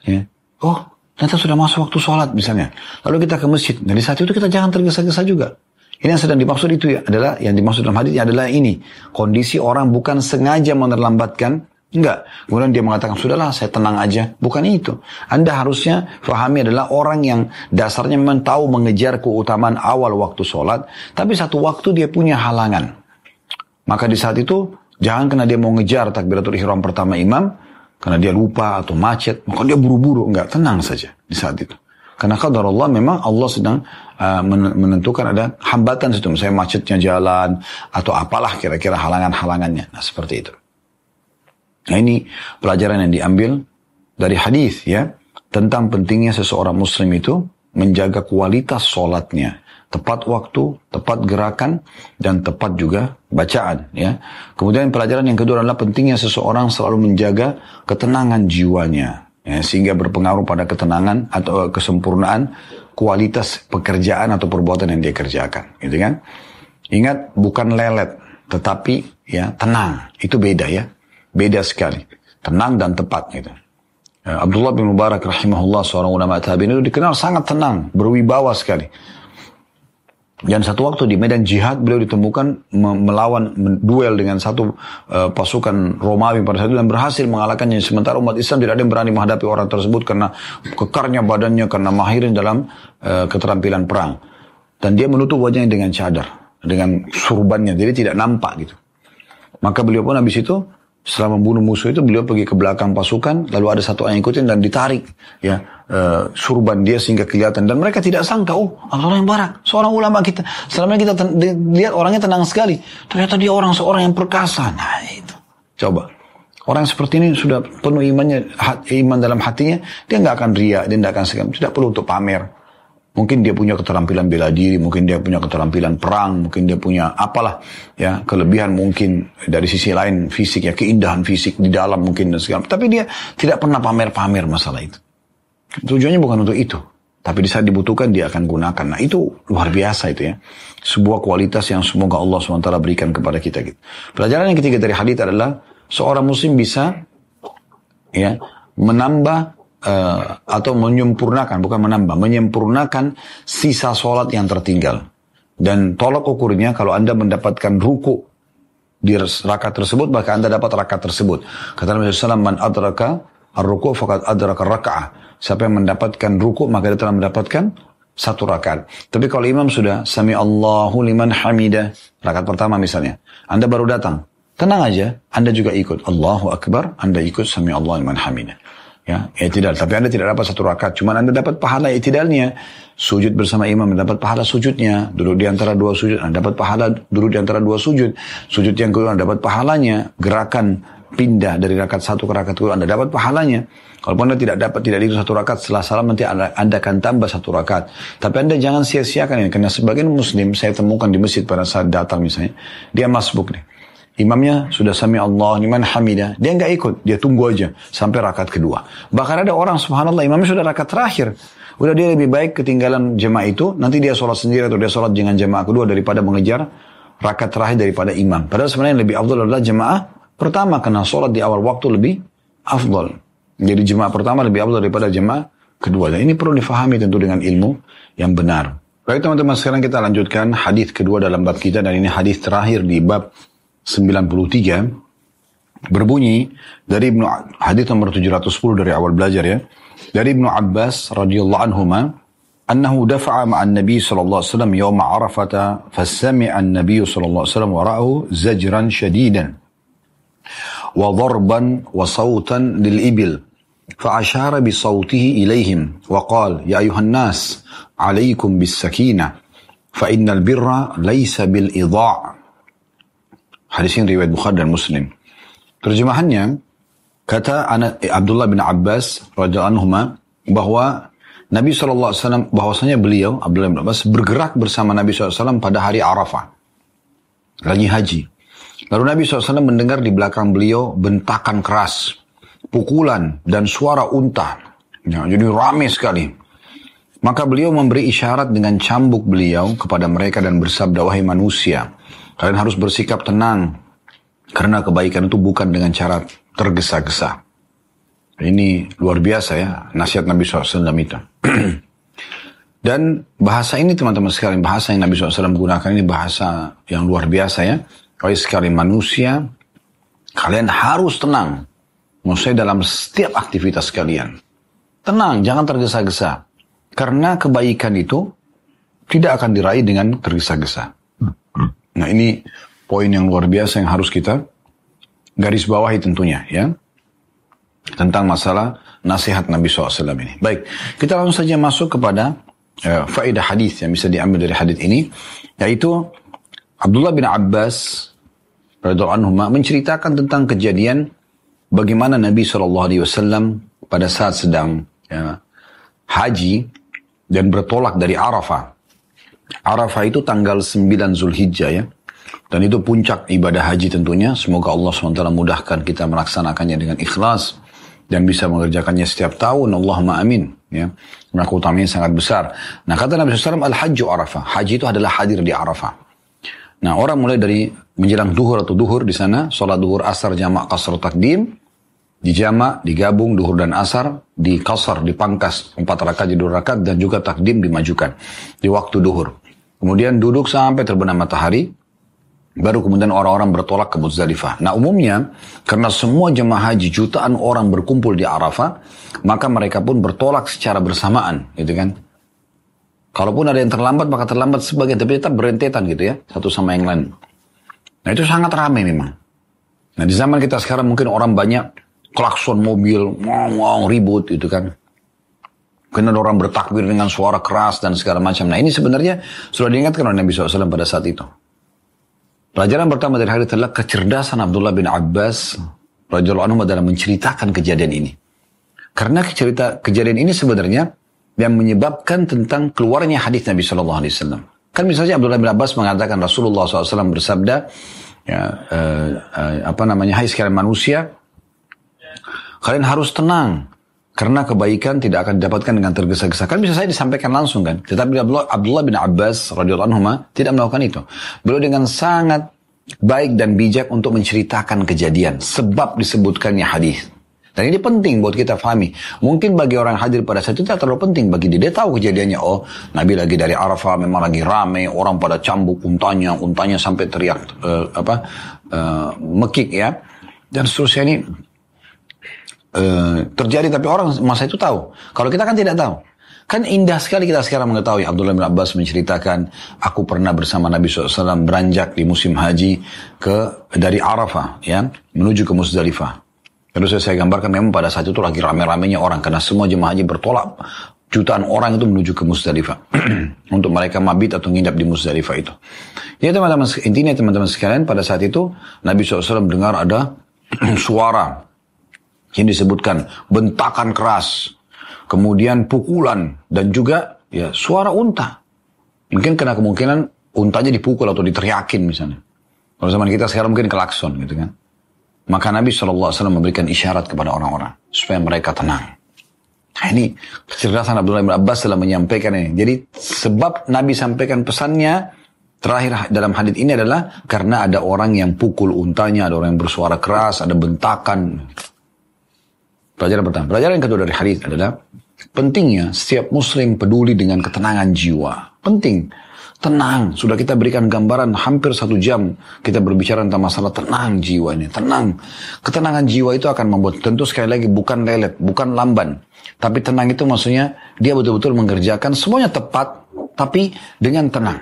Ya. Oh, ternyata sudah masuk waktu sholat misalnya. Lalu kita ke masjid. Dari saat itu kita jangan tergesa-gesa juga. Ini yang sedang dimaksud itu ya, adalah yang dimaksud dalam hadisnya adalah ini. Kondisi orang bukan sengaja menerlambatkan Enggak. Kemudian dia mengatakan, sudahlah saya tenang aja. Bukan itu. Anda harusnya fahami adalah orang yang dasarnya memang tahu mengejar keutamaan awal waktu sholat. Tapi satu waktu dia punya halangan. Maka di saat itu, jangan karena dia mau ngejar takbiratul ihram pertama imam, karena dia lupa atau macet, maka dia buru-buru. Enggak, tenang saja di saat itu. Karena kalau Allah memang Allah sedang uh, menentukan ada hambatan situ. Misalnya macetnya jalan, atau apalah kira-kira halangan-halangannya. Nah seperti itu. Nah ini pelajaran yang diambil dari hadis ya tentang pentingnya seseorang muslim itu menjaga kualitas sholatnya tepat waktu, tepat gerakan, dan tepat juga bacaan. Ya. Kemudian pelajaran yang kedua adalah pentingnya seseorang selalu menjaga ketenangan jiwanya, ya, sehingga berpengaruh pada ketenangan atau kesempurnaan kualitas pekerjaan atau perbuatan yang dia kerjakan. Gitu kan? Ingat, bukan lelet, tetapi ya tenang. Itu beda ya. Beda sekali. Tenang dan tepat gitu. Ya, Abdullah bin Mubarak rahimahullah seorang ulama tabi'in itu dikenal sangat tenang, berwibawa sekali. Dan satu waktu di medan jihad beliau ditemukan melawan duel dengan satu uh, pasukan Romawi pada saat itu dan berhasil mengalahkannya. Sementara umat Islam tidak ada yang berani menghadapi orang tersebut karena kekarnya badannya, karena mahirin dalam uh, keterampilan perang. Dan dia menutup wajahnya dengan cadar, dengan surbannya, jadi tidak nampak gitu. Maka beliau pun habis itu setelah membunuh musuh itu beliau pergi ke belakang pasukan lalu ada satu yang ikutin dan ditarik ya uh, surban dia sehingga kelihatan. Dan mereka tidak sangka oh Abdullah yang Barak seorang ulama kita. Selama kita lihat orangnya tenang sekali. Ternyata dia orang seorang yang perkasa. Nah itu. Coba Orang seperti ini sudah penuh imannya, iman dalam hatinya, dia nggak akan riak, dia nggak akan segam, tidak perlu untuk pamer. Mungkin dia punya keterampilan bela diri, mungkin dia punya keterampilan perang, mungkin dia punya apalah ya kelebihan mungkin dari sisi lain fisik ya keindahan fisik di dalam mungkin dan segala. Tapi dia tidak pernah pamer-pamer masalah itu. Tujuannya bukan untuk itu. Tapi di saat dibutuhkan dia akan gunakan. Nah itu luar biasa itu ya. Sebuah kualitas yang semoga Allah SWT berikan kepada kita. Gitu. Pelajaran yang ketiga dari hadith adalah seorang muslim bisa ya menambah uh, atau menyempurnakan, bukan menambah, menyempurnakan sisa sholat yang tertinggal. Dan tolak ukurnya kalau Anda mendapatkan ruku di rakaat tersebut, maka Anda dapat rakaat tersebut. Kata Nabi SAW, Man adraka ar-ruku fakat adraka raka'ah. Siapa yang mendapatkan ruku, maka dia telah mendapatkan satu rakaat. Tapi kalau imam sudah, Sami Allahu liman hamidah, rakaat pertama misalnya. Anda baru datang, tenang aja, Anda juga ikut. Allahu Akbar, Anda ikut Sami Allahu liman hamidah ya tidak tapi anda tidak dapat satu rakaat. Cuma anda dapat pahala itidalnya. Sujud bersama imam mendapat pahala sujudnya. Duduk di antara dua sujud anda dapat pahala duduk di antara dua sujud. Sujud yang kedua anda dapat pahalanya. Gerakan pindah dari rakaat satu ke rakaat kedua anda dapat pahalanya. Kalau anda tidak dapat tidak itu satu rakaat setelah salam nanti anda, anda akan tambah satu rakaat. Tapi anda jangan sia-siakan ini karena sebagian muslim saya temukan di masjid pada saat datang misalnya dia masbuk nih Imamnya sudah sami Allah liman hamidah. Dia nggak ikut, dia tunggu aja sampai rakaat kedua. Bahkan ada orang subhanallah imamnya sudah rakaat terakhir. Udah dia lebih baik ketinggalan jemaah itu, nanti dia sholat sendiri atau dia sholat dengan jemaah kedua daripada mengejar rakaat terakhir daripada imam. Padahal sebenarnya yang lebih afdal adalah jemaah pertama karena sholat di awal waktu lebih afdal. Jadi jemaah pertama lebih afdal daripada jemaah kedua. Dan ini perlu difahami tentu dengan ilmu yang benar. Baik teman-teman sekarang kita lanjutkan hadis kedua dalam bab kita dan ini hadis terakhir di bab 93 berbunyi dari Ibnu hadis nomor 710 dari awal belajar ya. Dari Ibnu Abbas radhiyallahu anhuma أنه دفع مع النبي صلى الله عليه وسلم يوم عرفة فسمع النبي صلى الله عليه وسلم وراءه زجرا شديدا وضربا وصوتا للإبل فأشار بصوته إليهم وقال يا أيها الناس عليكم بالسكينة فإن البر ليس بالإضاع Hadis ini riwayat Bukhari dan Muslim. Terjemahannya, kata anak eh, Abdullah bin Abbas radhiyallahu anhu bahwa Nabi SAW, bahwasanya beliau, Abdullah bin Abbas, bergerak bersama Nabi SAW pada hari Arafah. Lagi haji. Lalu Nabi SAW mendengar di belakang beliau bentakan keras, pukulan, dan suara unta. Ya, jadi ramai sekali. Maka beliau memberi isyarat dengan cambuk beliau kepada mereka dan bersabda, wahai manusia, Kalian harus bersikap tenang. Karena kebaikan itu bukan dengan cara tergesa-gesa. Ini luar biasa ya, nasihat Nabi SAW itu. Dan bahasa ini teman-teman sekalian, bahasa yang Nabi SAW gunakan ini bahasa yang luar biasa ya. Kalau sekalian manusia, kalian harus tenang. Maksudnya dalam setiap aktivitas kalian. Tenang, jangan tergesa-gesa. Karena kebaikan itu tidak akan diraih dengan tergesa-gesa. Nah ini poin yang luar biasa yang harus kita garis bawahi tentunya ya. Tentang masalah nasihat Nabi SAW ini. Baik, kita langsung saja masuk kepada uh, faedah hadis yang bisa diambil dari hadis ini. Yaitu Abdullah bin Abbas menceritakan tentang kejadian bagaimana Nabi SAW pada saat sedang ya, haji dan bertolak dari Arafah Arafah itu tanggal 9 Zulhijjah ya. Dan itu puncak ibadah haji tentunya. Semoga Allah SWT mudahkan kita melaksanakannya dengan ikhlas. Dan bisa mengerjakannya setiap tahun. Allahumma amin. Ya. Maka utamanya sangat besar. Nah kata Nabi SAW, Al-Hajju Arafah. Haji itu adalah hadir di Arafah. Nah orang mulai dari menjelang duhur atau duhur di sana. Sholat duhur asar jamak kasar takdim. Dijamak, digabung duhur dan asar. Di kasar, dipangkas. Empat rakaat jadi dua rakaat. Dan juga takdim dimajukan. Di waktu duhur. Kemudian duduk sampai terbenam matahari, baru kemudian orang-orang bertolak ke Muzdalifah. Nah umumnya, karena semua jemaah haji jutaan orang berkumpul di Arafah, maka mereka pun bertolak secara bersamaan, gitu kan. Kalaupun ada yang terlambat, maka terlambat sebagian, tapi tetap berentetan gitu ya, satu sama yang lain. Nah itu sangat ramai memang. Nah di zaman kita sekarang mungkin orang banyak klakson mobil, ngomong ribut gitu kan. Kemudian orang bertakbir dengan suara keras dan segala macam. Nah ini sebenarnya sudah diingatkan oleh Nabi SAW pada saat itu. Pelajaran pertama dari hadis adalah kecerdasan Abdullah bin Abbas radhiyallahu anhu adalah menceritakan kejadian ini. Karena cerita kejadian ini sebenarnya yang menyebabkan tentang keluarnya hadis Nabi Shallallahu Alaihi Wasallam. Kan misalnya Abdullah bin Abbas mengatakan Rasulullah SAW bersabda, ya, uh, uh, apa namanya, Hai sekalian manusia, kalian harus tenang karena kebaikan tidak akan didapatkan dengan tergesa-gesa. Kan bisa saya disampaikan langsung kan. Tetapi Abdullah, bin Abbas radhiyallahu anhu tidak melakukan itu. Beliau dengan sangat baik dan bijak untuk menceritakan kejadian sebab disebutkannya hadis. Dan ini penting buat kita fahami. Mungkin bagi orang hadir pada saat itu tidak terlalu penting bagi dia. Dia tahu kejadiannya. Oh, Nabi lagi dari Arafah memang lagi rame. Orang pada cambuk untanya. Untanya sampai teriak uh, apa uh, mekik ya. Dan seterusnya ini uh, terjadi. Tapi orang masa itu tahu. Kalau kita kan tidak tahu. Kan indah sekali kita sekarang mengetahui Abdullah bin Abbas menceritakan aku pernah bersama Nabi SAW beranjak di musim haji ke dari Arafah ya menuju ke Musdalifah. Lalu saya, gambarkan memang pada saat itu lagi rame-ramenya orang karena semua jemaah haji bertolak jutaan orang itu menuju ke Musdalifah untuk mereka mabit atau nginap di Musdalifah itu. Ya teman-teman intinya teman-teman sekalian pada saat itu Nabi SAW dengar ada suara yang disebutkan bentakan keras, kemudian pukulan dan juga ya suara unta. Mungkin kena kemungkinan untanya dipukul atau diteriakin misalnya. Kalau zaman kita sekarang mungkin kelakson gitu kan. Maka Nabi SAW memberikan isyarat kepada orang-orang supaya mereka tenang. Nah ini kecerdasan Abdullah bin Abbas dalam menyampaikan ini. Jadi sebab Nabi sampaikan pesannya terakhir dalam hadis ini adalah karena ada orang yang pukul untanya, ada orang yang bersuara keras, ada bentakan. Pelajaran pertama. Pelajaran yang kedua dari hadis adalah pentingnya setiap muslim peduli dengan ketenangan jiwa. Penting Tenang, sudah kita berikan gambaran hampir satu jam kita berbicara tentang masalah tenang jiwa ini. Tenang. Ketenangan jiwa itu akan membuat, tentu sekali lagi bukan lelet, bukan lamban. Tapi tenang itu maksudnya dia betul-betul mengerjakan semuanya tepat, tapi dengan tenang.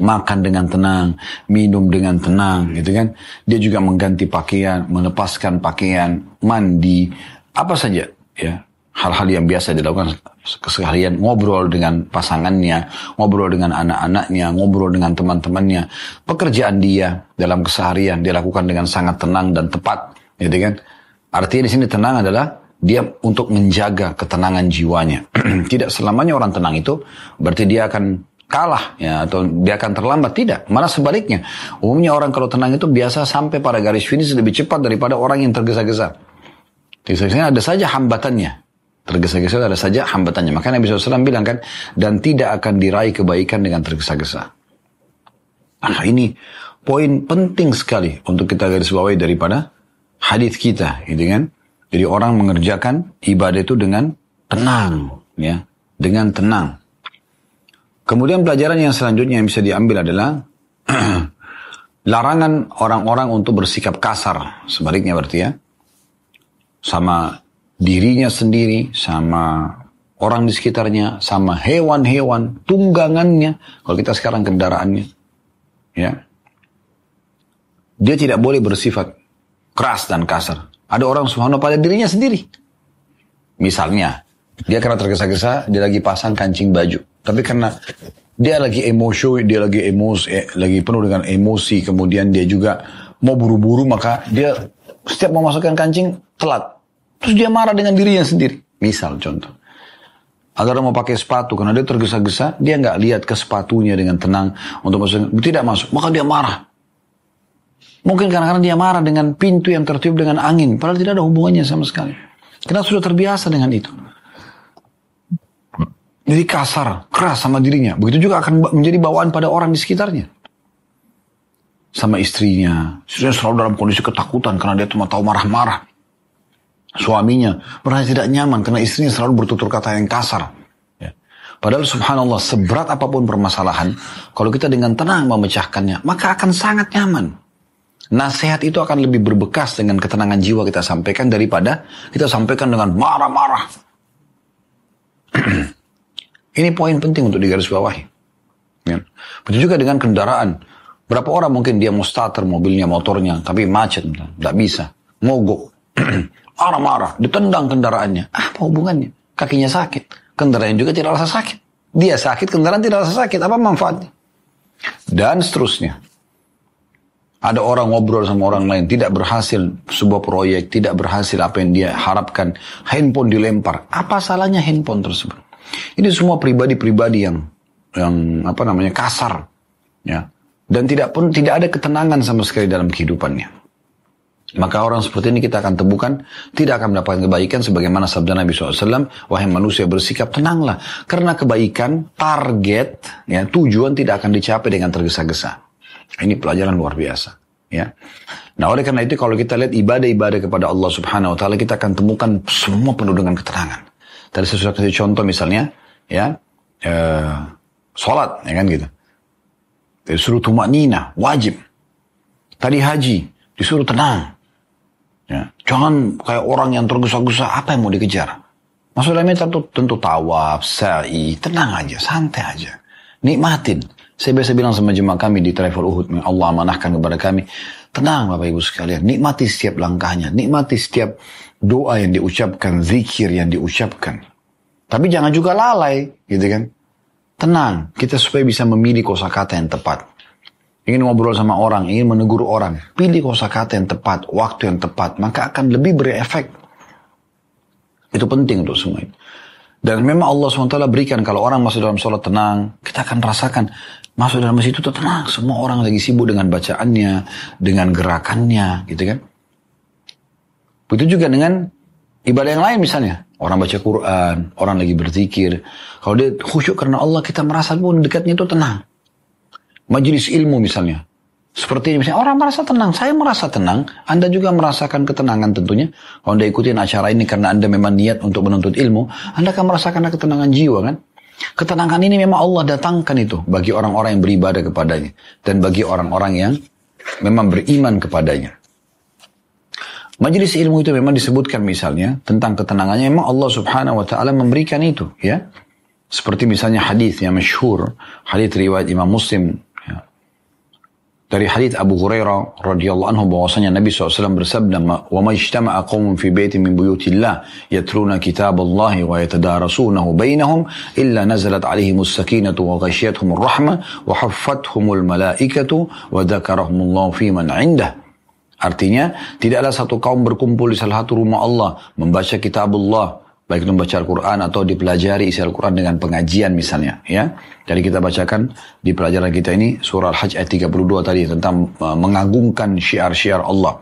Makan dengan tenang, minum dengan tenang, gitu kan. Dia juga mengganti pakaian, melepaskan pakaian, mandi, apa saja, ya hal-hal yang biasa dilakukan keseharian ngobrol dengan pasangannya, ngobrol dengan anak-anaknya, ngobrol dengan teman-temannya. Pekerjaan dia dalam keseharian dia lakukan dengan sangat tenang dan tepat, gitu kan? Artinya di sini tenang adalah dia untuk menjaga ketenangan jiwanya. Tidak selamanya orang tenang itu berarti dia akan kalah ya atau dia akan terlambat tidak malah sebaliknya umumnya orang kalau tenang itu biasa sampai pada garis finish lebih cepat daripada orang yang tergesa-gesa Tergesa-gesa ada saja hambatannya Tergesa-gesa ada saja hambatannya. Maka Nabi SAW bilang kan, dan tidak akan diraih kebaikan dengan tergesa-gesa. Nah ini poin penting sekali untuk kita garis bawahi daripada hadis kita, gitu kan? Jadi orang mengerjakan ibadah itu dengan tenang, ya, dengan tenang. Kemudian pelajaran yang selanjutnya yang bisa diambil adalah larangan orang-orang untuk bersikap kasar, sebaliknya berarti ya, sama dirinya sendiri, sama orang di sekitarnya, sama hewan-hewan, tunggangannya. Kalau kita sekarang kendaraannya, ya, dia tidak boleh bersifat keras dan kasar. Ada orang subhanahu pada dirinya sendiri. Misalnya, dia karena tergesa-gesa, dia lagi pasang kancing baju. Tapi karena dia lagi emosi, dia lagi emosi, eh, lagi penuh dengan emosi, kemudian dia juga mau buru-buru, maka dia setiap mau masukkan kancing telat. Terus dia marah dengan dirinya sendiri. Misal contoh. Agar mau pakai sepatu karena dia tergesa-gesa, dia nggak lihat ke sepatunya dengan tenang untuk masuk. Tidak masuk, maka dia marah. Mungkin karena dia marah dengan pintu yang tertiup dengan angin, padahal tidak ada hubungannya sama sekali. Karena sudah terbiasa dengan itu. Jadi kasar, keras sama dirinya. Begitu juga akan menjadi bawaan pada orang di sekitarnya. Sama istrinya. Istrinya selalu dalam kondisi ketakutan karena dia cuma tahu marah-marah suaminya merasa tidak nyaman karena istrinya selalu bertutur kata yang kasar. Ya. Padahal subhanallah seberat apa pun permasalahan, kalau kita dengan tenang memecahkannya, maka akan sangat nyaman. Nasihat itu akan lebih berbekas dengan ketenangan jiwa kita sampaikan daripada kita sampaikan dengan marah-marah. Ini poin penting untuk digarisbawahi. Ya. Begitu juga dengan kendaraan. Berapa orang mungkin dia mau starter mobilnya, motornya, tapi macet, tidak bisa, mogok. marah-marah, ditendang kendaraannya. Apa hubungannya? Kakinya sakit, kendaraan juga tidak rasa sakit. Dia sakit, kendaraan tidak rasa sakit. Apa manfaatnya? Dan seterusnya. Ada orang ngobrol sama orang lain, tidak berhasil sebuah proyek, tidak berhasil apa yang dia harapkan, handphone dilempar. Apa salahnya handphone tersebut? Ini semua pribadi-pribadi yang yang apa namanya kasar, ya. Dan tidak pun tidak ada ketenangan sama sekali dalam kehidupannya. Maka orang seperti ini kita akan temukan tidak akan mendapatkan kebaikan sebagaimana sabda Nabi SAW, wahai manusia bersikap tenanglah. Karena kebaikan, target, ya tujuan tidak akan dicapai dengan tergesa-gesa. Ini pelajaran luar biasa. Ya. Nah oleh karena itu kalau kita lihat ibadah-ibadah kepada Allah Subhanahu Wa Taala kita akan temukan semua penuh dengan ketenangan. Tadi saya sudah kasih contoh misalnya, ya, eh, sholat, ya kan gitu. Disuruh tumak nina, wajib. Tadi haji, disuruh tenang. Ya. Jangan kayak orang yang tergesa-gesa, apa yang mau dikejar? Maksudnya tentu, tentu tawaf, sa'i, tenang aja, santai aja. Nikmatin. Saya biasa bilang sama jemaah kami di travel Uhud, Allah amanahkan kepada kami. Tenang Bapak Ibu sekalian, nikmati setiap langkahnya, nikmati setiap doa yang diucapkan, zikir yang diucapkan. Tapi jangan juga lalai, gitu kan. Tenang, kita supaya bisa memilih kosakata yang tepat ingin ngobrol sama orang, ingin menegur orang, pilih kosakata yang tepat, waktu yang tepat, maka akan lebih berefek. Itu penting untuk semua itu. Dan memang Allah SWT berikan kalau orang masuk dalam sholat tenang, kita akan rasakan masuk dalam masjid itu tenang. Semua orang lagi sibuk dengan bacaannya, dengan gerakannya, gitu kan. Begitu juga dengan ibadah yang lain misalnya. Orang baca Quran, orang lagi berzikir. Kalau dia khusyuk karena Allah, kita merasa pun dekatnya itu tenang majelis ilmu misalnya. Seperti misalnya orang merasa tenang, saya merasa tenang, Anda juga merasakan ketenangan tentunya. Kalau Anda ikutin acara ini karena Anda memang niat untuk menuntut ilmu, Anda akan merasakan ketenangan jiwa kan? Ketenangan ini memang Allah datangkan itu bagi orang-orang yang beribadah kepadanya. Dan bagi orang-orang yang memang beriman kepadanya. Majelis ilmu itu memang disebutkan misalnya tentang ketenangannya memang Allah Subhanahu wa taala memberikan itu ya. Seperti misalnya hadis yang masyhur, hadis riwayat Imam Muslim dari hadits Abu Hurairah radhiyallahu anhu bahwasanya Nabi SAW bersabda wa ma ijtama'a qaumun fi baitin min buyutillah yatluna kitaballahi wa yatadarasunahu bainahum illa nazalat alaihimus sakinatu wa ghashiyatuhumur rahmah wa haffathumul malaikatu wa dzakarahumullahu fi man 'indah. Artinya, tidaklah satu kaum berkumpul di salah satu rumah Allah, membaca kitab Allah, baik itu membaca Al-Quran atau dipelajari isi Al-Quran dengan pengajian misalnya ya. Jadi kita bacakan di pelajaran kita ini surah Al-Hajj ayat 32 tadi tentang uh, mengagungkan syiar-syiar Allah.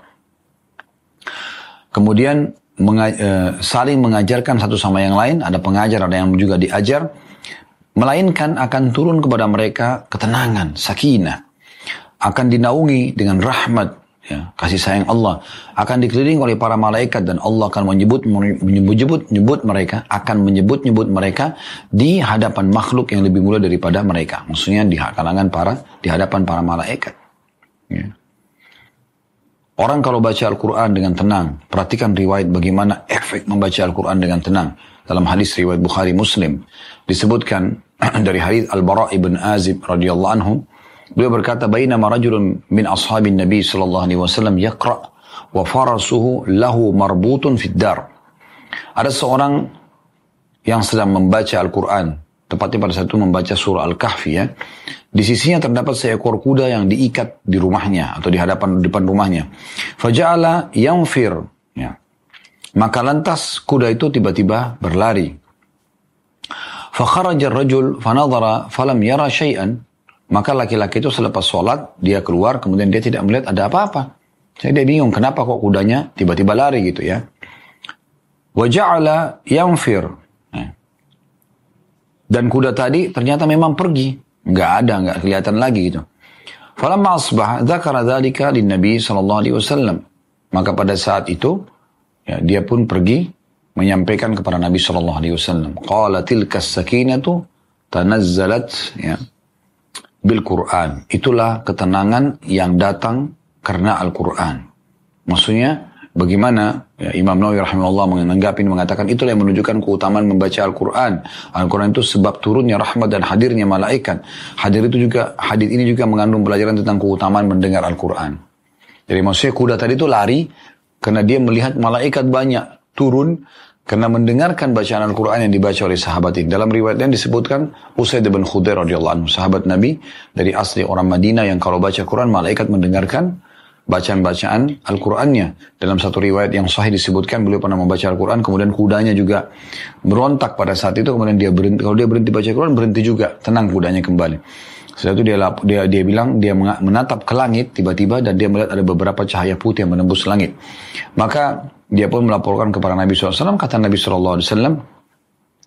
Kemudian uh, saling mengajarkan satu sama yang lain, ada pengajar, ada yang juga diajar, melainkan akan turun kepada mereka ketenangan, sakinah, akan dinaungi dengan rahmat, ya, kasih sayang Allah. Akan dikelilingi oleh para malaikat dan Allah akan menyebut menyebut menyebut mereka akan menyebut nyebut mereka di hadapan makhluk yang lebih mulia daripada mereka. Maksudnya di kalangan para di hadapan para malaikat. Ya. orang kalau baca Al-Quran dengan tenang perhatikan riwayat bagaimana efek membaca Al-Quran dengan tenang. Dalam hadis riwayat Bukhari Muslim disebutkan dari hadis Al-Bara ibn Azib radhiyallahu anhu Beliau berkata, "Bainama rajulun min ashabin Nabi sallallahu alaihi wasallam yaqra wa farasuhu lahu marbutun fid dar." Ada seorang yang sedang membaca Al-Qur'an, tepatnya pada saat itu membaca surah Al-Kahfi ya. Di sisinya terdapat seekor kuda yang diikat di rumahnya atau di hadapan depan rumahnya. Faja'ala yanfir ya. Maka lantas kuda itu tiba-tiba berlari. Fakharaja rajul fanadhara falam yara syai'an maka laki-laki itu selepas sholat, dia keluar, kemudian dia tidak melihat ada apa-apa. Jadi dia bingung, kenapa kok kudanya tiba-tiba lari gitu ya. Waja'ala yamfir. Ya. Dan kuda tadi ternyata memang pergi. Nggak ada, nggak kelihatan lagi gitu. Falamma asbah, dzalika lin Nabi wasallam. Maka pada saat itu ya, dia pun pergi menyampaikan kepada Nabi sallallahu alaihi wasallam. Qala tilka sakinatu tanazzalat ya bil Quran. Itulah ketenangan yang datang karena Al-Quran. Maksudnya bagaimana ya, Imam Nawawi rahimahullah menanggapi mengatakan itulah yang menunjukkan keutamaan membaca Al-Quran. Al-Quran itu sebab turunnya rahmat dan hadirnya malaikat. Hadir itu juga hadis ini juga mengandung pelajaran tentang keutamaan mendengar Al-Quran. Jadi maksudnya kuda tadi itu lari karena dia melihat malaikat banyak turun karena mendengarkan bacaan Al-Quran yang dibaca oleh sahabat ini. Dalam riwayat yang disebutkan Usaid bin Khudair radhiyallahu anhu, sahabat Nabi dari asli orang Madinah yang kalau baca Quran malaikat mendengarkan bacaan-bacaan Al-Qur'annya. Dalam satu riwayat yang sahih disebutkan beliau pernah membaca Al-Qur'an kemudian kudanya juga berontak pada saat itu kemudian dia berhenti kalau dia berhenti baca Al-Qur'an berhenti juga tenang kudanya kembali. Setelah itu dia, dia dia bilang dia menatap ke langit tiba-tiba dan dia melihat ada beberapa cahaya putih yang menembus langit. Maka dia pun melaporkan kepada Nabi SAW kata Nabi SAW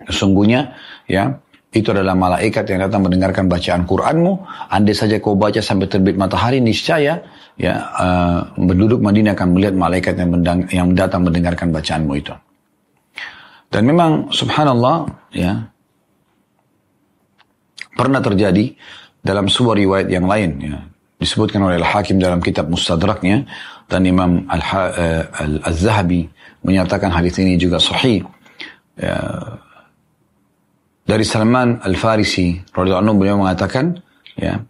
sesungguhnya ya itu adalah malaikat yang datang mendengarkan bacaan Quranmu. Andai saja kau baca sampai terbit matahari, niscaya ya uh, Madinah akan melihat malaikat yang, mendang, yang datang mendengarkan bacaanmu itu. Dan memang subhanallah ya pernah terjadi dalam sebuah riwayat yang lain ya disebutkan oleh Al-Hakim dalam kitab Mustadraknya dan Imam eh, Al-Zahabi menyatakan hadis ini juga sahih. Ya, dari Salman Al-Farisi radhiyallahu anhu beliau mengatakan ya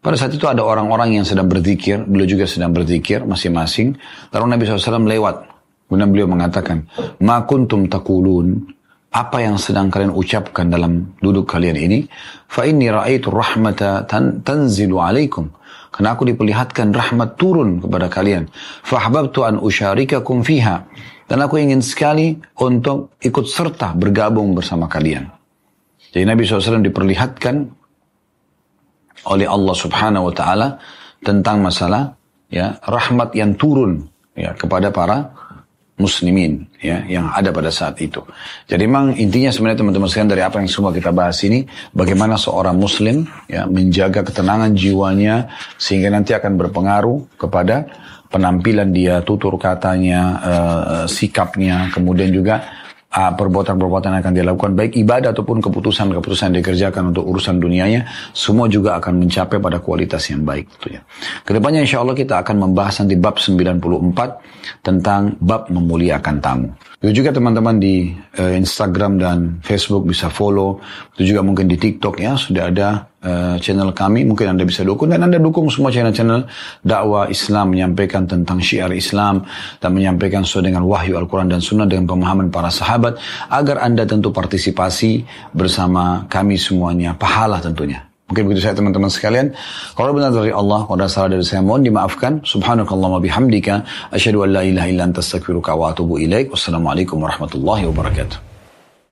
pada saat itu ada orang-orang yang sedang berzikir, beliau juga sedang berzikir masing-masing. Lalu Nabi SAW lewat. Kemudian beliau mengatakan, Ma kuntum takulun, apa yang sedang kalian ucapkan dalam duduk kalian ini? Fa inni ra'aitu rahmata tan tanzilu alaikum. Karena aku diperlihatkan rahmat turun kepada kalian. Fahbabtu an usyarikakum fiha. Dan aku ingin sekali untuk ikut serta bergabung bersama kalian. Jadi Nabi SAW diperlihatkan oleh Allah Subhanahu wa taala tentang masalah ya rahmat yang turun ya kepada para muslimin ya yang ada pada saat itu. Jadi memang intinya sebenarnya teman-teman sekalian dari apa yang semua kita bahas ini bagaimana seorang muslim ya menjaga ketenangan jiwanya sehingga nanti akan berpengaruh kepada penampilan dia, tutur katanya, uh, sikapnya, kemudian juga perbuatan-perbuatan yang akan dia lakukan baik ibadah ataupun keputusan-keputusan yang dikerjakan untuk urusan dunianya semua juga akan mencapai pada kualitas yang baik tentunya. Ke depannya insya Allah kita akan membahas nanti bab 94 tentang bab memuliakan tamu. Itu juga teman-teman di uh, Instagram dan Facebook bisa follow. Itu juga mungkin di TikTok ya sudah ada uh, channel kami. Mungkin Anda bisa dukung dan Anda dukung semua channel-channel dakwah Islam menyampaikan tentang syiar Islam dan menyampaikan sesuai dengan wahyu Al-Quran dan Sunnah dengan pemahaman para sahabat agar Anda tentu partisipasi bersama kami semuanya pahala tentunya. Mungkin begitu saya teman-teman sekalian. Kalau benar dari Allah, kalau ada salah dari saya mohon dimaafkan. Subhanakallah bihamdika. Asyadu an la ilaha illa anta astaghfiruka wa atubu ilaik. Wassalamualaikum warahmatullahi wabarakatuh.